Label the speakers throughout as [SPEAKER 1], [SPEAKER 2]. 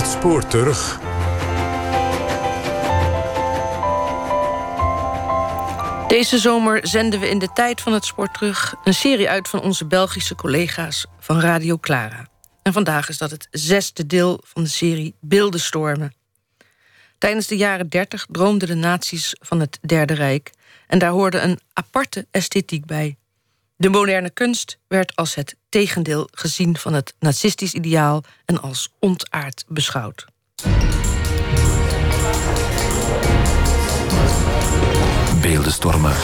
[SPEAKER 1] Het spoor terug.
[SPEAKER 2] Deze zomer zenden we in de tijd van het sport terug... een serie uit van onze Belgische collega's van Radio Clara. En vandaag is dat het zesde deel van de serie Beeldenstormen. Tijdens de jaren dertig droomden de naties van het Derde Rijk... en daar hoorde een aparte esthetiek bij. De moderne kunst werd als het tegendeel gezien van het nazistisch ideaal... en als ontaard beschouwd.
[SPEAKER 3] Beeldenstormen.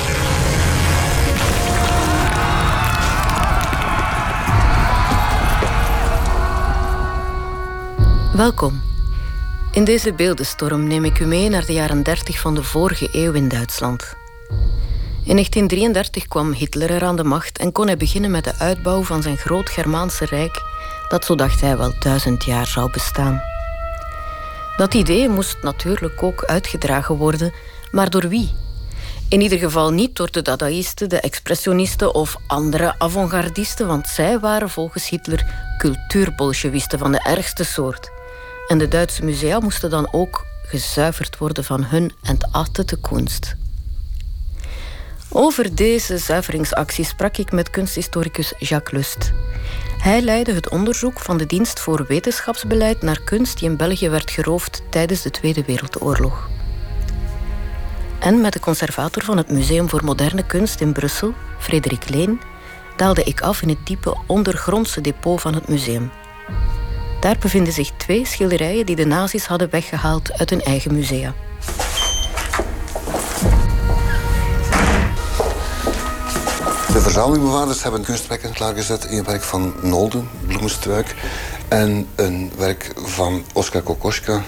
[SPEAKER 4] Welkom. In deze beeldenstorm neem ik u mee naar de jaren 30 van de vorige eeuw in Duitsland. In 1933 kwam Hitler er aan de macht en kon hij beginnen met de uitbouw van zijn groot Germaanse rijk, dat zo dacht hij wel duizend jaar zou bestaan. Dat idee moest natuurlijk ook uitgedragen worden, maar door wie? In ieder geval niet door de dadaïsten, de expressionisten of andere avant-gardisten, want zij waren volgens Hitler cultuurbolsjewisten van de ergste soort. En de Duitse musea moesten dan ook gezuiverd worden van hun entachtete kunst. Over deze zuiveringsactie sprak ik met kunsthistoricus Jacques Lust. Hij leidde het onderzoek van de Dienst voor Wetenschapsbeleid naar kunst die in België werd geroofd tijdens de Tweede Wereldoorlog. En met de conservator van het Museum voor Moderne Kunst in Brussel, Frederik Leen, daalde ik af in het diepe ondergrondse depot van het museum. Daar bevinden zich twee schilderijen die de nazi's hadden weggehaald uit hun eigen musea.
[SPEAKER 5] De verzamelingbewaarders hebben kunstwerken klaargezet. Een werk van Nolden, Bloemenstruik. En een werk van Oskar Kokoschka,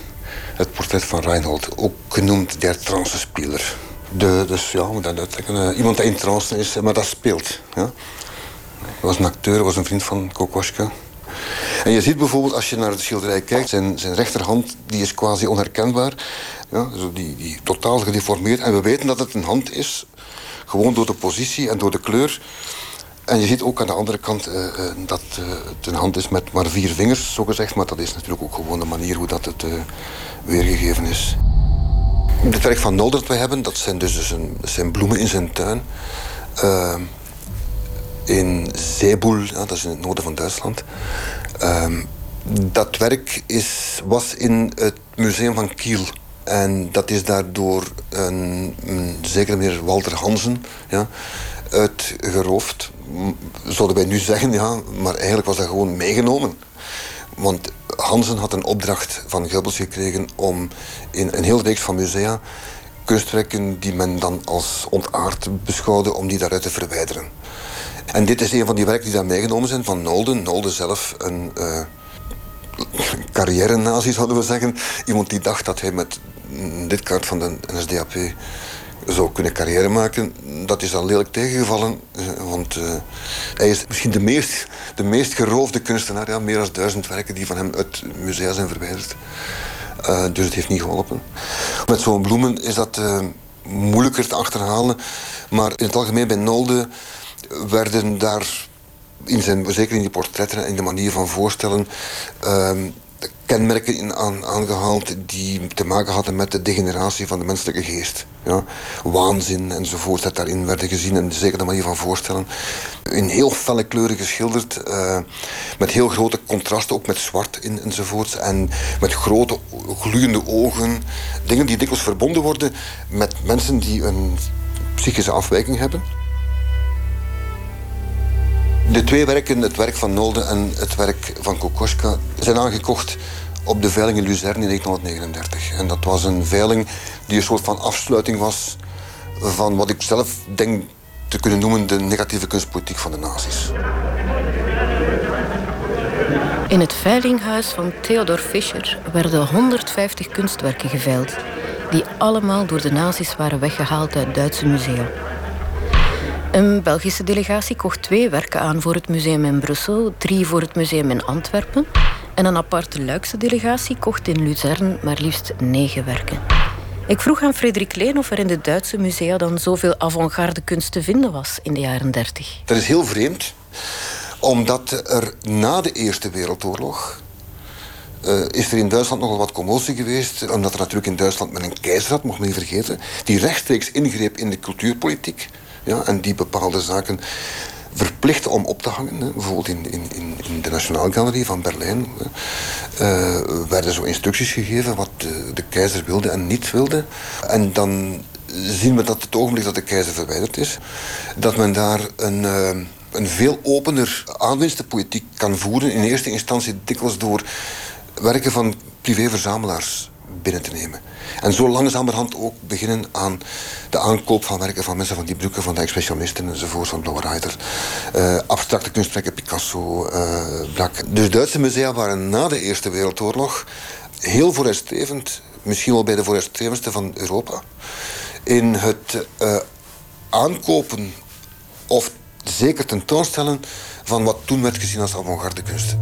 [SPEAKER 5] het portret van Reinhold. Ook genoemd der trance-speler. De, dus ja, dat uitleggen. Uh, iemand die in trance is, maar dat speelt. Ja. Was een acteur, was een vriend van Kokoschka. En je ziet bijvoorbeeld, als je naar de schilderij kijkt, zijn, zijn rechterhand die is quasi onherkenbaar. Ja, zo die, die totaal gedeformeerd. En we weten dat het een hand is, gewoon door de positie en door de kleur. En je ziet ook aan de andere kant uh, dat uh, het een hand is met maar vier vingers, zo gezegd. Maar dat is natuurlijk ook gewoon de manier hoe dat het weergegeven is. Het werk van Nolder dat we hebben, dat zijn dus, een, zijn bloemen in zijn tuin. in Zeeboel, ja, dat is in het noorden van Duitsland. Ehm, dat werk is, was in het museum van Kiel. En dat is daardoor een, een zekere meneer Walter Hansen ja, uitgeroofd. Zouden wij nu zeggen, ja, maar eigenlijk was dat gewoon meegenomen. Want Hansen had een opdracht van Goebbels gekregen om in een heel reeks van musea kunstwerken die men dan als ontaard beschouwde, om die daaruit te verwijderen. En dit is een van die werken die daar meegenomen zijn van Nolden. Nolden zelf een uh, carrière-nazi, zouden we zeggen. Iemand die dacht dat hij met dit kaart van de NSDAP zou kunnen carrière maken. Dat is dan lelijk tegengevallen, eh, want uh, hij is misschien de meest, de meest geroofde kunstenaar. Ja, meer dan duizend werken die van hem uit musea zijn verwijderd. Uh, dus het heeft niet geholpen. Met zo'n bloemen is dat moeilijker te achterhalen. Maar in het algemeen bij Nolde werden daar, in zijn, zeker in die portretten en in de manier van voorstellen, ehm, kenmerken in aan, aangehaald die te maken hadden met de degeneratie van de menselijke geest. Ja? Waanzin enzovoort dat daarin werden gezien en zeker de manier van voorstellen. In heel felle kleuren geschilderd, uh, met heel grote contrasten, ook met zwart in, enzovoort. En met grote gloeiende ogen. Dingen die dikwijls verbonden worden met mensen die een psychische afwijking hebben. De twee werken, het werk van Nolde en het werk van Kokoschka, zijn aangekocht op de veiling in Luzerne in 1939. En dat was een veiling die een soort van afsluiting was van wat ik zelf denk te kunnen noemen de negatieve kunstpolitiek van de nazi's.
[SPEAKER 4] In het veilinghuis van Theodor Fischer werden 150 kunstwerken geveild, die allemaal door de nazi's waren weggehaald uit Duitse musea. Een Belgische delegatie kocht twee werken aan voor het museum in Brussel, drie voor het museum in Antwerpen. En een aparte Luikse delegatie kocht in Luzern maar liefst negen werken. Ik vroeg aan Frederik Leen of er in de Duitse musea dan zoveel avant-garde kunst te vinden was in de jaren 30.
[SPEAKER 5] Dat is heel vreemd, omdat er na de Eerste Wereldoorlog uh, is er in Duitsland nogal wat commotie geweest. Omdat er natuurlijk in Duitsland met een keizer had, mocht men niet vergeten. Die rechtstreeks ingreep in de cultuurpolitiek. Ja, en die bepaalde zaken verplicht om op te hangen. Bijvoorbeeld in, in, in de Nationaalgalerie van Berlijn uh, werden zo instructies gegeven wat de, keizer wilde en niet wilde. En dan zien we dat het ogenblik dat de keizer verwijderd is, dat men daar een, uh, een veel opener aanwinstenpolitiek kan voeren. In eerste instantie dikwijls door werken van privéverzamelaars binnen te nemen. En zo langzamerhand ook beginnen aan de aankoop van werken van mensen van die broeken, van de expressionisten enzovoort, van Blauwe Reiter. Uh, abstracte kunstwerken, Picasso, uh. Dus Duitse musea waren na de Eerste Wereldoorlog heel vooruitstrevend, misschien wel bij de vooruitstrevendste van Europa, in het uh, aankopen of zeker tentoonstellen van wat toen werd gezien als avant-garde kunst.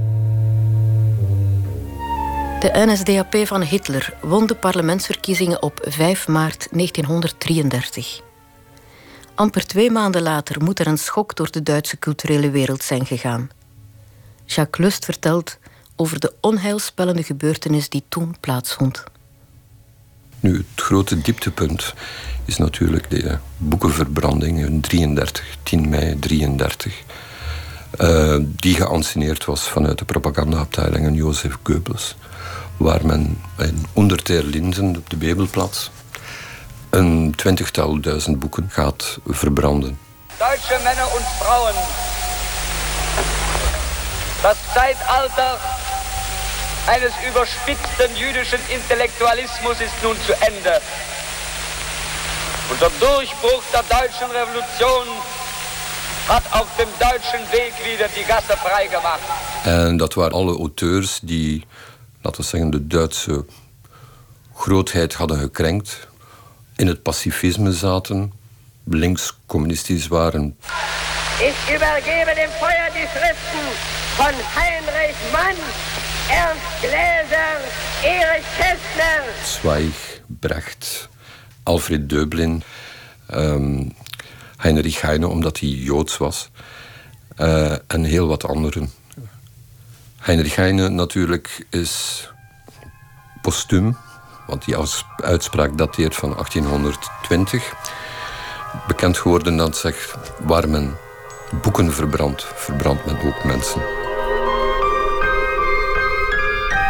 [SPEAKER 4] De NSDAP van Hitler won de parlementsverkiezingen op 5 maart 1933. Amper twee maanden later moet er een schok door de Duitse culturele wereld zijn gegaan. Jacques Lust vertelt over de onheilspellende gebeurtenis die toen plaatsvond.
[SPEAKER 1] Nu, het grote dieptepunt is natuurlijk de boekenverbranding in 33, 10 mei 33. Uh, die geanceneerd was vanuit de propagandaafdeling en Jozef Goebbels waar men in onder der Linden op de Bebelplaats een twintigtal duizend boeken gaat verbranden.
[SPEAKER 6] Duitse mannen en vrouwen, das Zeitalter eines überspitzten jüdischen Intellektualismus ist nun zu Ende. Und der Durchbruch der deutschen Revolution hat auf dem deutschen Weg wieder die Gasse freigemacht.
[SPEAKER 1] En dat waren alle auteurs die laten we zeggen, de Duitse grootheid hadden gekrenkt, in het pacifisme zaten, links communistisch waren.
[SPEAKER 6] Ik übergebe dem Feuer die Schriften van Heinrich Mann, Ernst Gläser, Erich Kästner.
[SPEAKER 1] Zweig, Brecht, Alfred Döblin, um, Heinrich Heine, omdat hij Joods was, uh, en heel wat anderen. Heinrich Heine natuurlijk is postuum, want die uitspraak dateert van 1820. Bekend geworden dat zegt, waar men boeken verbrandt, verbrandt men ook mensen.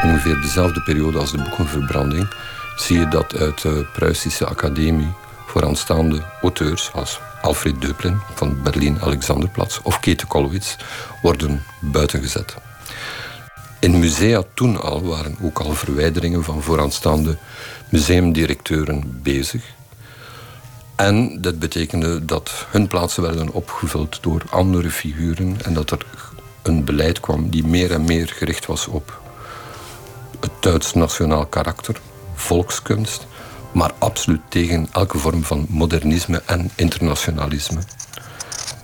[SPEAKER 1] Ongeveer dezelfde periode als de boekenverbranding zie je dat uit de Pruisische Academie vooraanstaande auteurs als Alfred Döblin van Berlin Alexanderplatz of Kete Kollwitz worden buitengezet. In musea toen al waren ook al verwijderingen van vooraanstaande museumdirecteuren bezig. En dat betekende dat hun plaatsen werden opgevuld door andere figuren en dat er een beleid kwam die meer en meer gericht was op het Duits nationaal karakter, volkskunst, maar absoluut tegen elke vorm van modernisme en internationalisme.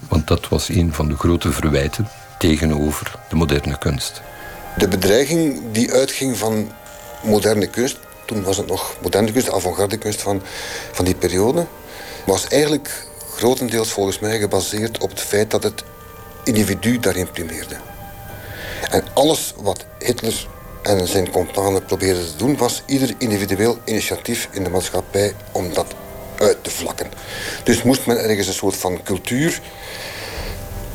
[SPEAKER 1] Want dat was een van de grote verwijten tegenover de moderne kunst.
[SPEAKER 5] De bedreiging die uitging van moderne kunst, toen was het nog moderne kunst, avant-garde kunst van, van die periode, was eigenlijk grotendeels volgens mij gebaseerd op het feit dat het individu daarin primeerde. En alles wat Hitler en zijn companen probeerden te doen, was ieder individueel initiatief in de maatschappij om dat uit te vlakken. Dus moest men ergens een soort van cultuur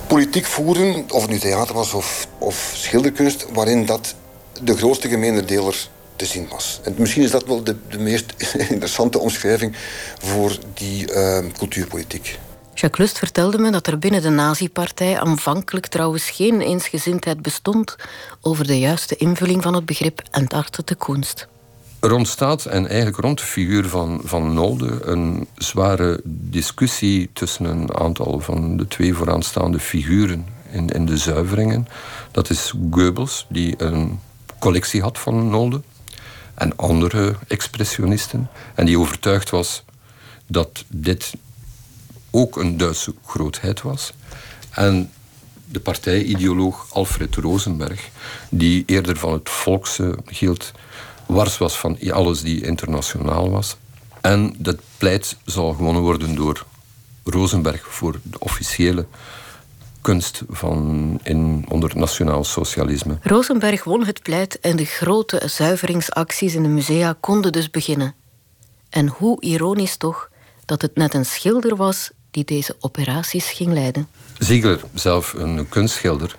[SPEAKER 5] politiek voeren, of het nu theater was of, of schilderkunst, waarin dat de grootste gemene deler te zien was. En misschien is dat wel de, de meest interessante omschrijving voor die uh, cultuurpolitiek.
[SPEAKER 4] Jacques Lust vertelde me dat er binnen de nazi-partij aanvankelijk trouwens geen eensgezindheid bestond over de juiste invulling van het begrip entartete kunst.
[SPEAKER 1] Er ontstaat, en eigenlijk rond de figuur van, van Nolde, een zware discussie tussen een aantal van de twee vooraanstaande figuren in, in de zuiveringen. Dat is Goebbels, die een collectie had van Nolde, en andere expressionisten, en die overtuigd was dat dit ook een Duitse grootheid was. En de partijideoloog Alfred Rosenberg, die eerder van het volkse hield wars was van alles die internationaal was. En dat pleit zal gewonnen worden door Rosenberg voor de officiële kunst van in, onder het nationaal socialisme.
[SPEAKER 4] Rosenberg won het pleit en de grote zuiveringsacties in de musea konden dus beginnen. En hoe ironisch toch dat het net een schilder was die deze operaties ging leiden.
[SPEAKER 1] Ziegler, zelf een kunstschilder,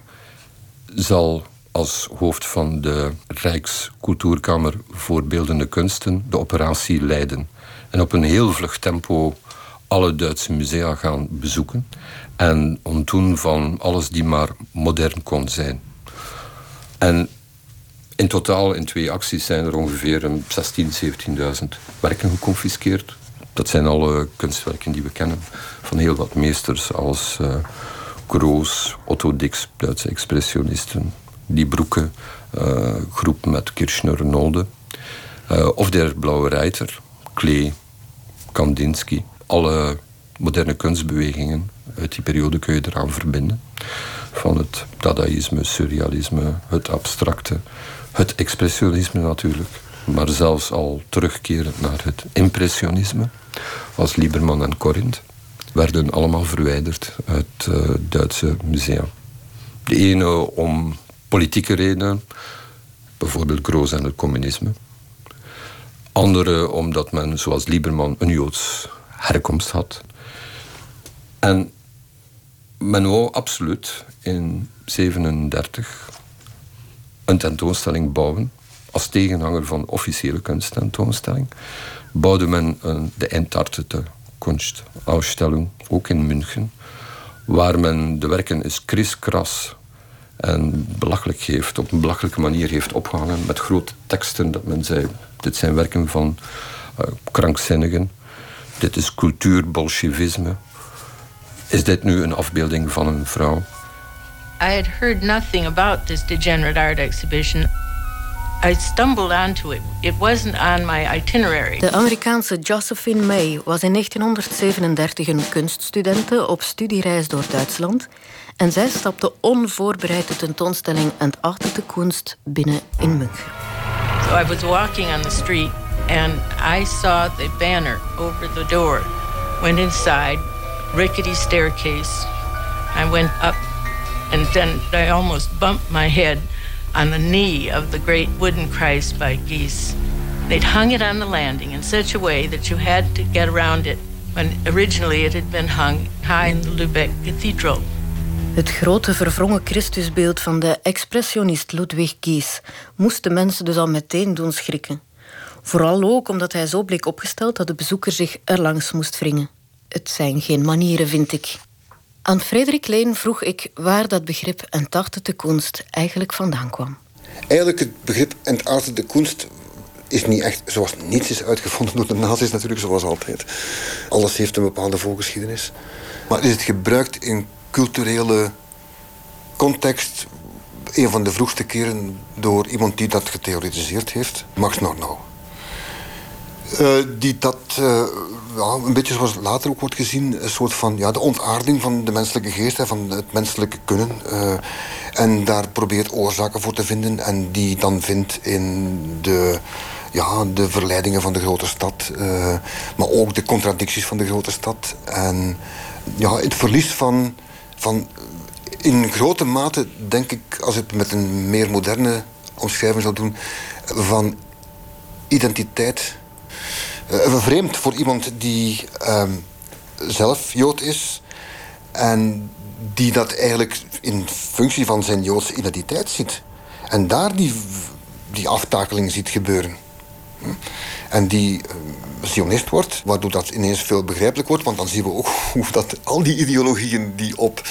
[SPEAKER 1] zal als hoofd van de Rijkscultuurkamer voor Beeldende Kunsten de operatie leiden. En op een heel vlug tempo alle Duitse musea gaan bezoeken. En ontdoen van alles die maar modern kon zijn. En in totaal in twee acties zijn er ongeveer 16.000, 17.000 werken geconfiskeerd. Dat zijn alle kunstwerken die we kennen. Van heel wat meesters als uh, Groos, Otto Dix, Duitse expressionisten. Die Broeke, uh, groep met Kirchner Nolde. Uh, of der Blauwe Reiter, Klee, Kandinsky. Alle moderne kunstbewegingen uit die periode kun je eraan verbinden. Van het dadaïsme, surrealisme, het abstracte, het expressionisme natuurlijk. Maar zelfs al terugkerend naar het impressionisme, als Lieberman en Corinth, werden allemaal verwijderd uit uh, Duitse musea. De ene om politieke redenen, bijvoorbeeld Groos en het communisme. Andere omdat men, zoals Lieberman, een Joods herkomst had. En men wou absoluut in 37 een tentoonstelling bouwen als tegenhanger van de officiële kunsttentoonstelling. Bouwde men de Entartete Kunstausstellung, ook in München, waar men de werken is kriskras en belachelijk heeft, op een belachelijke manier heeft opgehangen met grote teksten dat men zei, dit zijn werken van uh, krankzinnigen, dit is cultuurbolsjevisme. Is dit nu een afbeelding van een vrouw?
[SPEAKER 7] I had heard nothing about this degenerate art exhibition. I stumbled onto it. It wasn't on my itinerary.
[SPEAKER 4] De Amerikaanse Josephine May was in 1937 een kunststudente op studiereis door Duitsland en zij stapte onvoorbereid de tentoonstelling Entartete Kunst binnen in München.
[SPEAKER 7] So I was walking on the street and I saw the banner over the door. Went inside, rickety staircase. I went up and then I almost bumped my head on the knee of the great wooden Christ by Geese. They'd hung it on the landing in such a way that you had to get around it when originally it had been hung high in the Lubeck Cathedral.
[SPEAKER 4] Het grote verwrongen Christusbeeld van de expressionist Ludwig Gies moest de mensen dus al meteen doen schrikken. Vooral ook omdat hij zo bleek opgesteld dat de bezoeker zich erlangs moest wringen. Het zijn geen manieren, vind ik. Aan Frederik Leen vroeg ik waar dat begrip entartete kunst eigenlijk vandaan kwam.
[SPEAKER 5] Eigenlijk het begrip entartete kunst is niet echt zoals niets is uitgevonden door de nazi's natuurlijk, zoals altijd. Alles heeft een bepaalde voorgeschiedenis. Maar is het gebruikt in culturele context een van de vroegste keren door iemand die dat getheoretiseerd heeft, Max Nordau. Uh, die dat uh, ja, een beetje zoals later ook wordt gezien, een soort van ja, de ontaarding van de menselijke geest, en van het menselijke kunnen. Uh, en daar probeert oorzaken voor te vinden en die dan vindt in de, ja, de verleidingen van de grote stad, maar ook de contradicties van de grote stad. En ja, het verlies van, van in grote mate, denk ik, als ik met een meer moderne omschrijving zou doen, van identiteit uh, vreemd voor iemand die uh, zelf Jood is en die dat eigenlijk in functie van zijn Joodse identiteit ziet. En daar die, die aftakeling ziet gebeuren. Hm? En die uh, sionist wordt, waardoor dat ineens veel begrijpelijk wordt. Want dan zien we ook hoe dat al die ideologieën die op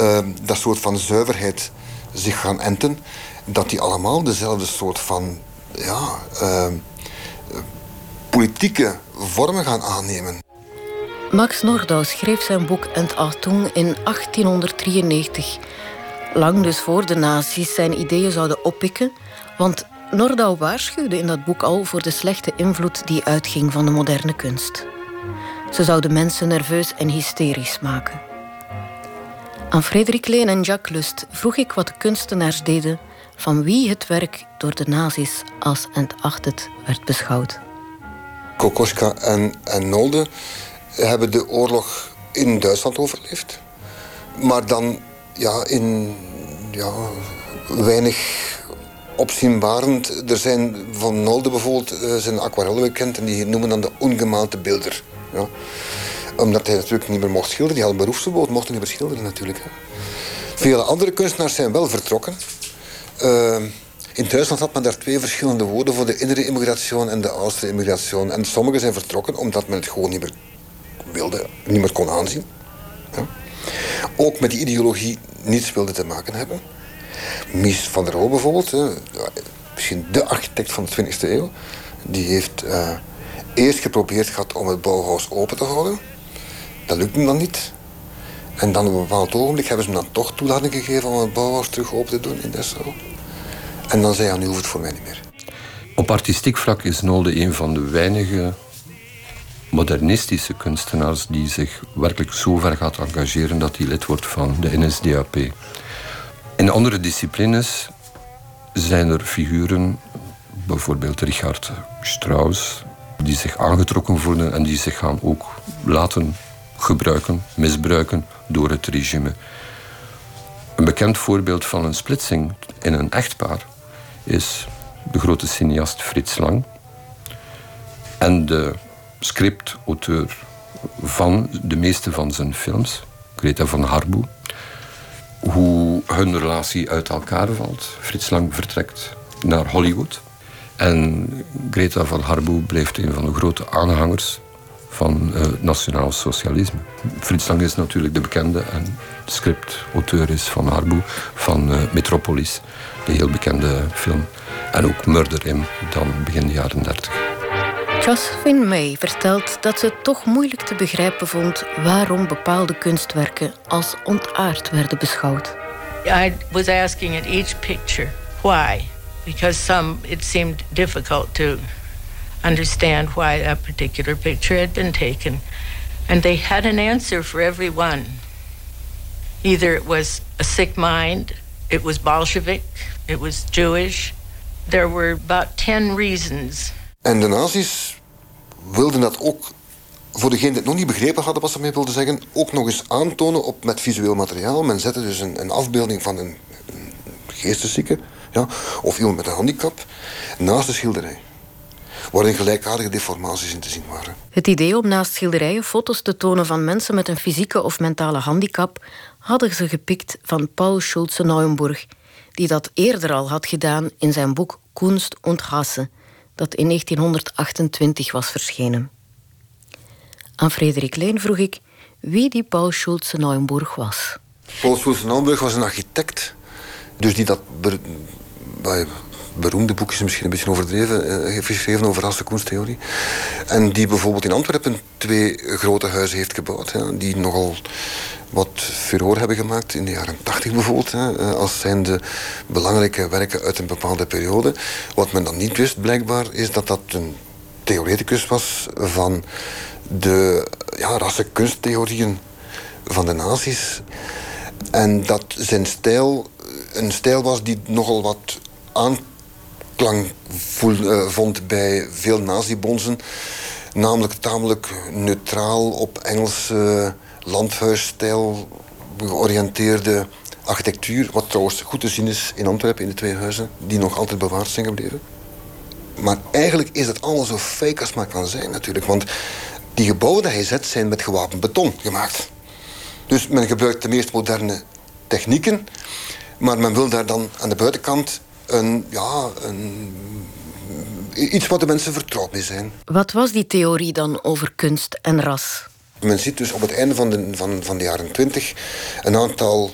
[SPEAKER 5] uh, dat soort van zuiverheid zich gaan enten, dat die allemaal dezelfde soort van ja, politieke vormen gaan aannemen.
[SPEAKER 4] Max Nordau schreef zijn boek Entartung in 1893. Lang dus voor de nazi's zijn ideeën zouden oppikken, want Nordau waarschuwde in dat boek al voor de slechte invloed die uitging van de moderne kunst. Ze zouden mensen nerveus en hysterisch maken. Aan Frederik Leen en Jacques Lust vroeg ik wat de kunstenaars deden van wie het werk door de nazi's als entartet werd beschouwd.
[SPEAKER 5] Kokoschka en, en Nolde hebben de oorlog in Duitsland overleefd. Maar dan ja, in ja, weinig opzienbarend. Er zijn van Nolde bijvoorbeeld uh, zijn aquarellen bekend en die noemen dan de ongemaalte beelder. Ja. Omdat hij natuurlijk niet meer mocht schilderen. Die had een beroepsverbod, mocht niet meer schilderen natuurlijk. Vele andere kunstenaars zijn wel vertrokken. Uh, in Duitsland had men daar twee verschillende woorden voor de innere immigratie en de oudere immigratie. En sommigen zijn vertrokken omdat men het gewoon niet meer wilde, niet meer kon aanzien. Ook met die ideologie niets wilde te maken hebben. Mies van der Rohe bijvoorbeeld, misschien de architect van de 20e eeuw, die heeft uh, eerst geprobeerd gehad om het Bauhaus open te houden. Dat lukte hem dan niet. En dan op een bepaald ogenblik hebben ze hem dan toch toelating gegeven om het Bauhaus terug open te doen in Dessau. En dan zei hij, nu hoeft het voor mij niet meer.
[SPEAKER 1] Op artistiek vlak is Nolde een van de weinige modernistische kunstenaars die zich werkelijk zo ver gaat engageren dat hij lid wordt van de NSDAP. In andere disciplines zijn er figuren, bijvoorbeeld Richard Strauss, die zich aangetrokken voelen en die zich gaan ook laten gebruiken, misbruiken door het regime. Een bekend voorbeeld van een splitsing in een echtpaar is de grote cineast Frits Lang en de scriptauteur van de meeste van zijn films, Greta van Harboe. Hoe hun relatie uit elkaar valt. Frits Lang vertrekt naar Hollywood. En Greta van Harboe blijft een van de grote aanhangers van uh, nationaal socialisme. Frits Lang is natuurlijk de bekende en scriptauteur is van Harboe van uh, Metropolis, de heel bekende film. En ook Murder in dan begin de jaren 30.
[SPEAKER 4] Josephine May vertelt dat ze het toch moeilijk te begrijpen vond waarom bepaalde kunstwerken als ontaard werden beschouwd.
[SPEAKER 7] I was asking at each picture why, because some it seemed difficult to understand why that particular picture had been taken. And they had an answer for every one. Either it was a sick mind, it was Bolshevik, it was Jewish. There were about 10 reasons
[SPEAKER 5] En de nazi's wilden dat ook, voor degenen die het nog niet begrepen hadden wat ze mee wilden zeggen, ook nog eens aantonen op, met visueel materiaal. Men zette dus een, een afbeelding van een, een geesteszieke ja, of iemand met een handicap naast de schilderij waarin gelijkaardige deformaties in te zien waren.
[SPEAKER 4] Het idee om naast schilderijen foto's te tonen van mensen met een fysieke of mentale handicap hadden ze gepikt van Paul Schulze-Neuenburg, die dat eerder al had gedaan in zijn boek Kunst und Hasse, dat in 1928 was verschenen. Aan Frederik Leen vroeg ik wie die Paul Schulze-Neuenburg was.
[SPEAKER 5] Paul Schulze-Neuenburg was een architect, dus die dat beroemde boek is misschien een beetje overdreven, heeft geschreven over rassenkunsttheorie. En die bijvoorbeeld in Antwerpen twee grote huizen heeft gebouwd, hè, die nogal wat furore hebben gemaakt in de jaren 80 bijvoorbeeld, hè, eh, als zijnde belangrijke werken uit een bepaalde periode. Wat men dan niet wist blijkbaar, is dat dat een theoreticus was van de ja, rassenkunsttheorieën van de nazi's. En dat zijn stijl een stijl was die nogal wat aanklank voel, uh, vond bij veel nazibonzen. Namelijk tamelijk neutraal op Engelse landhuisstijl georiënteerde architectuur. Wat trouwens goed te zien is in Antwerpen, in de twee huizen, die nog altijd bewaard zijn gebleven. Maar eigenlijk is het allemaal zo fake als maar kan zijn natuurlijk. Want die gebouwen die hij zet zijn met gewapend beton gemaakt. Dus men gebruikt de meest moderne technieken. Maar men wil daar dan aan de buitenkant een, ja, een, iets wat de mensen vertrouwd mee zijn.
[SPEAKER 4] Wat was die theorie dan over kunst en ras?
[SPEAKER 5] Men ziet dus op het einde van de, van, van de jaren twintig een aantal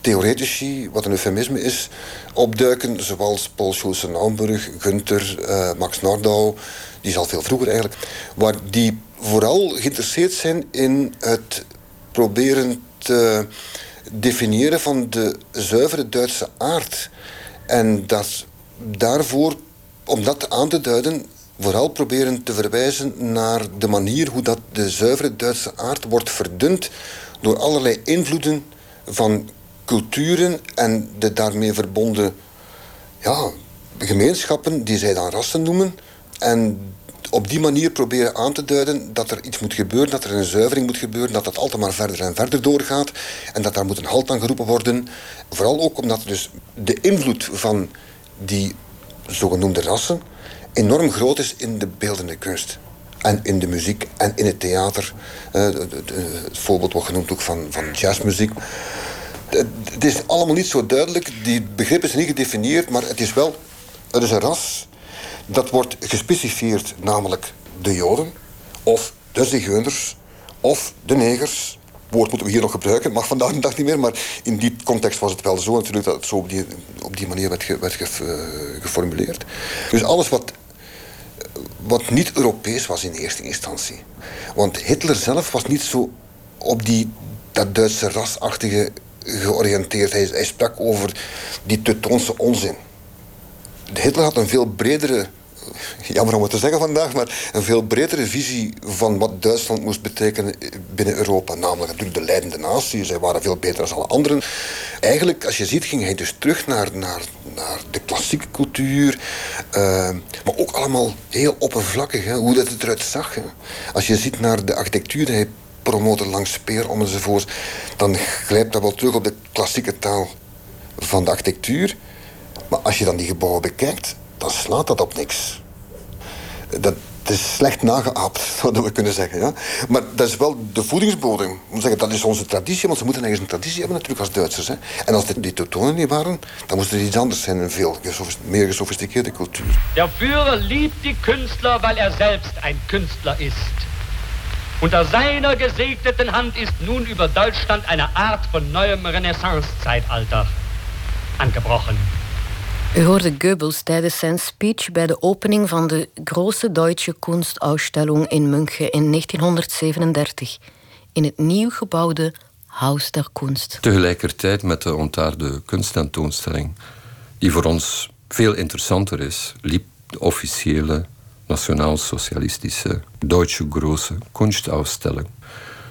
[SPEAKER 5] theoretici, wat een eufemisme is, opduiken, zoals Paul Schulze-Naumburg, Gunther, uh, Max Nordau, die is al veel vroeger eigenlijk, waar die vooral geïnteresseerd zijn in het proberen te definiëren van de zuivere Duitse aard. En dat daarvoor, om dat aan te duiden, vooral proberen te verwijzen naar de manier hoe dat de zuivere Duitse aard wordt verdund door allerlei invloeden van culturen en de daarmee verbonden ja, gemeenschappen, die zij dan rassen noemen. En op die manier proberen aan te duiden dat er iets moet gebeuren, dat er een zuivering moet gebeuren, dat dat altijd maar verder en verder doorgaat en dat daar moet een halt aan geroepen worden. Vooral ook omdat dus de invloed van die zogenoemde rassen enorm groot is in de beeldende kunst. En in de muziek en in het theater. Uh, het voorbeeld wordt genoemd ook van, van jazzmuziek. Het is allemaal niet zo duidelijk. Die begrip is niet gedefinieerd, maar het is wel... Er is een ras dat wordt gespecifieerd, namelijk de Joden, of de Zigeuners, of de negers. Woord moeten we hier nog gebruiken, mag vandaag de dag niet meer, maar in die context was het wel zo natuurlijk dat het zo op die, manier werd, werd geformuleerd. Dus alles wat, wat niet Europees was in eerste instantie. Want Hitler zelf was niet zo op die, dat Duitse rasachtige georiënteerd. Hij, hij sprak over die Teutoonse onzin. Hitler had een veel bredere jammer om het te zeggen vandaag, maar een veel bredere visie van wat Duitsland moest betekenen binnen Europa. Namelijk natuurlijk de leidende natie. Zij waren veel beter dan alle anderen. Eigenlijk, als je ziet, ging hij dus terug naar, naar, naar de klassieke cultuur. Uh, maar ook allemaal heel oppervlakkig, hè, hoe dat het eruit zag. Als je ziet naar de architectuur, hij promoten langs speer om enzovoort, dan grijpt dat wel terug op de klassieke taal van de architectuur. Maar als je dan die gebouwen bekijkt, dan slaat dat op niks. Dat, is slecht nageaapt, zouden we kunnen zeggen. Ja? Maar dat is wel de voedingsbodem. Zeggen, dat is onze traditie, want ze moeten ergens een traditie hebben natuurlijk als Duitsers. Hè? En als dit die Teutonen niet waren, dan moest er iets anders zijn. Een veel meer gesofisticeerde cultuur.
[SPEAKER 6] Der Führer liebt die Künstler, weil er selbst ein Künstler ist. Unter seiner gesegneten Hand ist nun über Deutschland eine Art von neuem Renaissance-Zeitalter angebrochen.
[SPEAKER 4] U hoorde Goebbels tijdens zijn speech bij de opening van de Große Deutsche Kunstausstellung in München in 1937 in het nieuw gebouwde Haus der Kunst.
[SPEAKER 1] Tegelijkertijd met de ontaarde kunsttentoonstelling, die voor ons veel interessanter is, liep de officiële nationaal-socialistische Deutsche Große Kunstausstelling.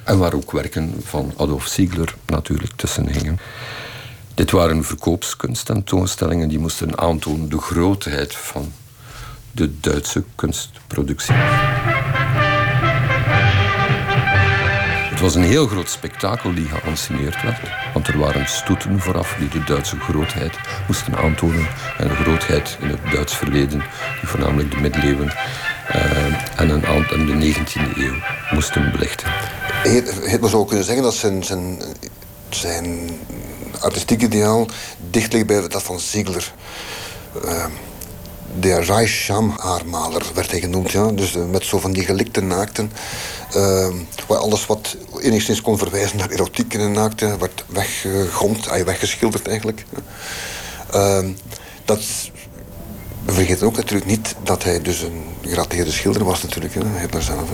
[SPEAKER 1] En waar ook werken van Adolf Ziegler natuurlijk tussen hingen. Dit waren verkoopskunsttentoonstellingen die moesten aantonen de grootheid van de Duitse kunstproductie. Het was een heel groot spektakel die geanceneerd werd. Want er waren stoeten vooraf die de Duitse grootheid moesten aantonen. En de grootheid in het Duits verleden, die voornamelijk de middeleeuwen uh, en, een, de 19e eeuw moesten belichten.
[SPEAKER 5] Hitler zou kunnen zeggen dat zijn, zijn, zijn artistiek ideaal dicht ligt bij dat van Ziegler. Uh, de Reichsschamhaarmaler werd hij genoemd. Ja? Dus uh, met zo van die gelikte naakten. Uh, waar alles wat enigszins kon verwijzen naar erotiek de naakte... werd weggegomd, uh, weggeschilderd eigenlijk. Ehm, dat... We vergeten ook natuurlijk niet dat hij dus een gerateerde schilder was natuurlijk. Hè? Zelf.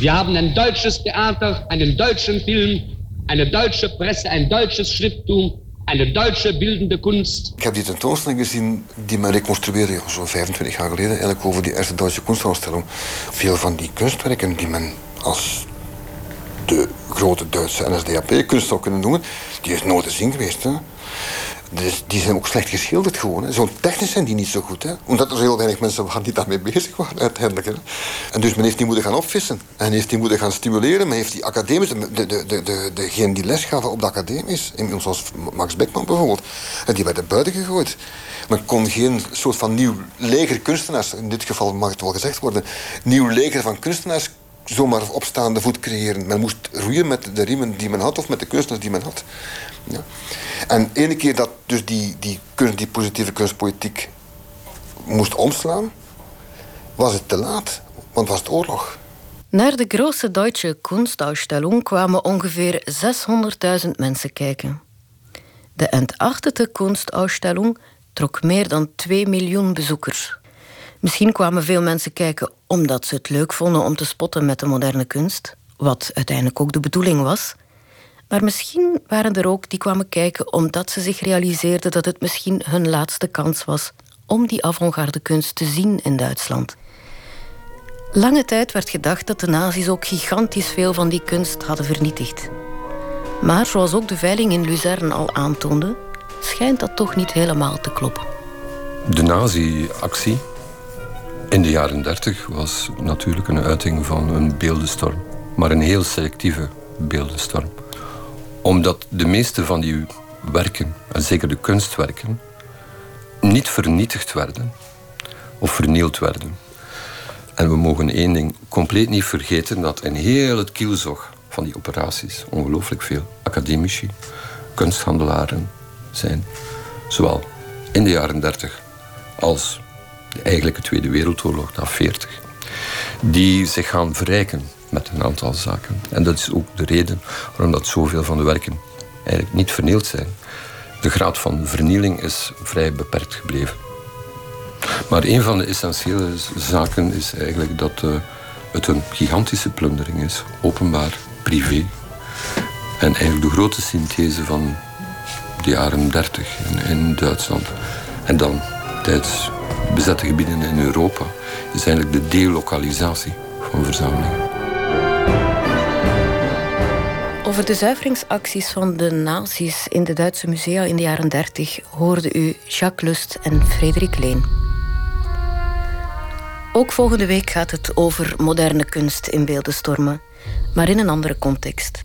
[SPEAKER 6] We hebben een Duitses theater, een Duitse film een Duitse Presse, een Duitses Schrifttum, een Duitse beeldende kunst.
[SPEAKER 5] Ik heb die tentoonstelling gezien die men reconstrueerde zo'n 25 jaar geleden, eigenlijk over die eerste Duitse kunstaanstelling. Veel van die kunstwerken die men als de grote Duitse NSDAP-kunst zou kunnen noemen, die is nooit te zien geweest. Hè. Dus die zijn ook slecht geschilderd gewoon. Zo technisch zijn die niet zo goed. Hè? Omdat er heel weinig mensen waren die daarmee bezig waren uiteindelijk. Hè? En dus men heeft die moeten gaan opvissen. En heeft die moeten gaan stimuleren. Men heeft die academisch, de, de, de, de, degenen die les gaven op de academies, zoals Max Beckman bijvoorbeeld, die werden buiten gegooid. Men kon geen soort van nieuw leger kunstenaars, in dit geval mag het wel gezegd worden, nieuw leger van kunstenaars zomaar op staande voet creëren. Men moest roeien met de riemen die men had of met de kunstenaars die men had. Ja. En ene keer dat dus die, die, kunst, die positieve kunstpolitiek moest omslaan, was het te laat, want was het oorlog.
[SPEAKER 4] Naar de grote Duitse Kunstausstellung kwamen ongeveer 600.000 mensen kijken. De Entartete Kunstausstellung trok meer dan 2 miljoen bezoekers. Misschien kwamen veel mensen kijken omdat ze het leuk vonden om te spotten met de moderne kunst, wat uiteindelijk ook de bedoeling was. Maar misschien waren er ook die kwamen kijken omdat ze zich realiseerden dat het misschien hun laatste kans was om die avant-garde kunst te zien in Duitsland. Lange tijd werd gedacht dat de nazi's ook gigantisch veel van die kunst hadden vernietigd. Maar zoals ook de veiling in Luzern al aantoonde, schijnt dat toch niet helemaal te kloppen.
[SPEAKER 1] De nazi-actie In de jaren 30 was natuurlijk een uiting van een beeldenstorm. Maar een heel selectieve beeldenstorm. Omdat de meeste van die werken, en zeker de kunstwerken, niet vernietigd werden of vernield werden. En we mogen één ding compleet niet vergeten: dat in heel het kielzog van die operaties ongelooflijk veel academici, kunsthandelaren zijn. Zowel in de jaren 30 als eigenlijk de Tweede Wereldoorlog na 40. Die zich gaan verrijken met een aantal zaken. En dat is ook de reden waarom dat zoveel van de werken eigenlijk niet vernield zijn. De graad van vernieling is vrij beperkt gebleven. Maar een van de essentiële zaken is eigenlijk dat uh, het een gigantische plundering is, openbaar, privé. En eigenlijk de grote synthese van de jaren 30 in, in Duitsland. En dan tijdens bezette gebieden in Europa is eigenlijk de delokalisatie van verzamelingen.
[SPEAKER 4] Over de zuiveringsacties van de nazi's in de Duitse musea in de jaren 30 hoorde u Jacques Lust en Frederik Leen. Ook volgende week gaat het over moderne kunst in beeldenstormen, maar in een andere context.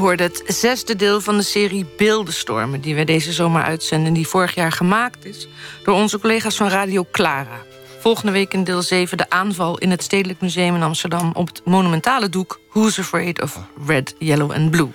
[SPEAKER 2] Hoorde het zesde deel van de serie Beeldenstormen... die wij deze zomer uitzenden, die vorig jaar gemaakt is... door onze collega's van Radio Clara. Volgende week in deel 7 de aanval in het Stedelijk Museum in Amsterdam... op het monumentale doek Who's Afraid of Red, Yellow and Blue.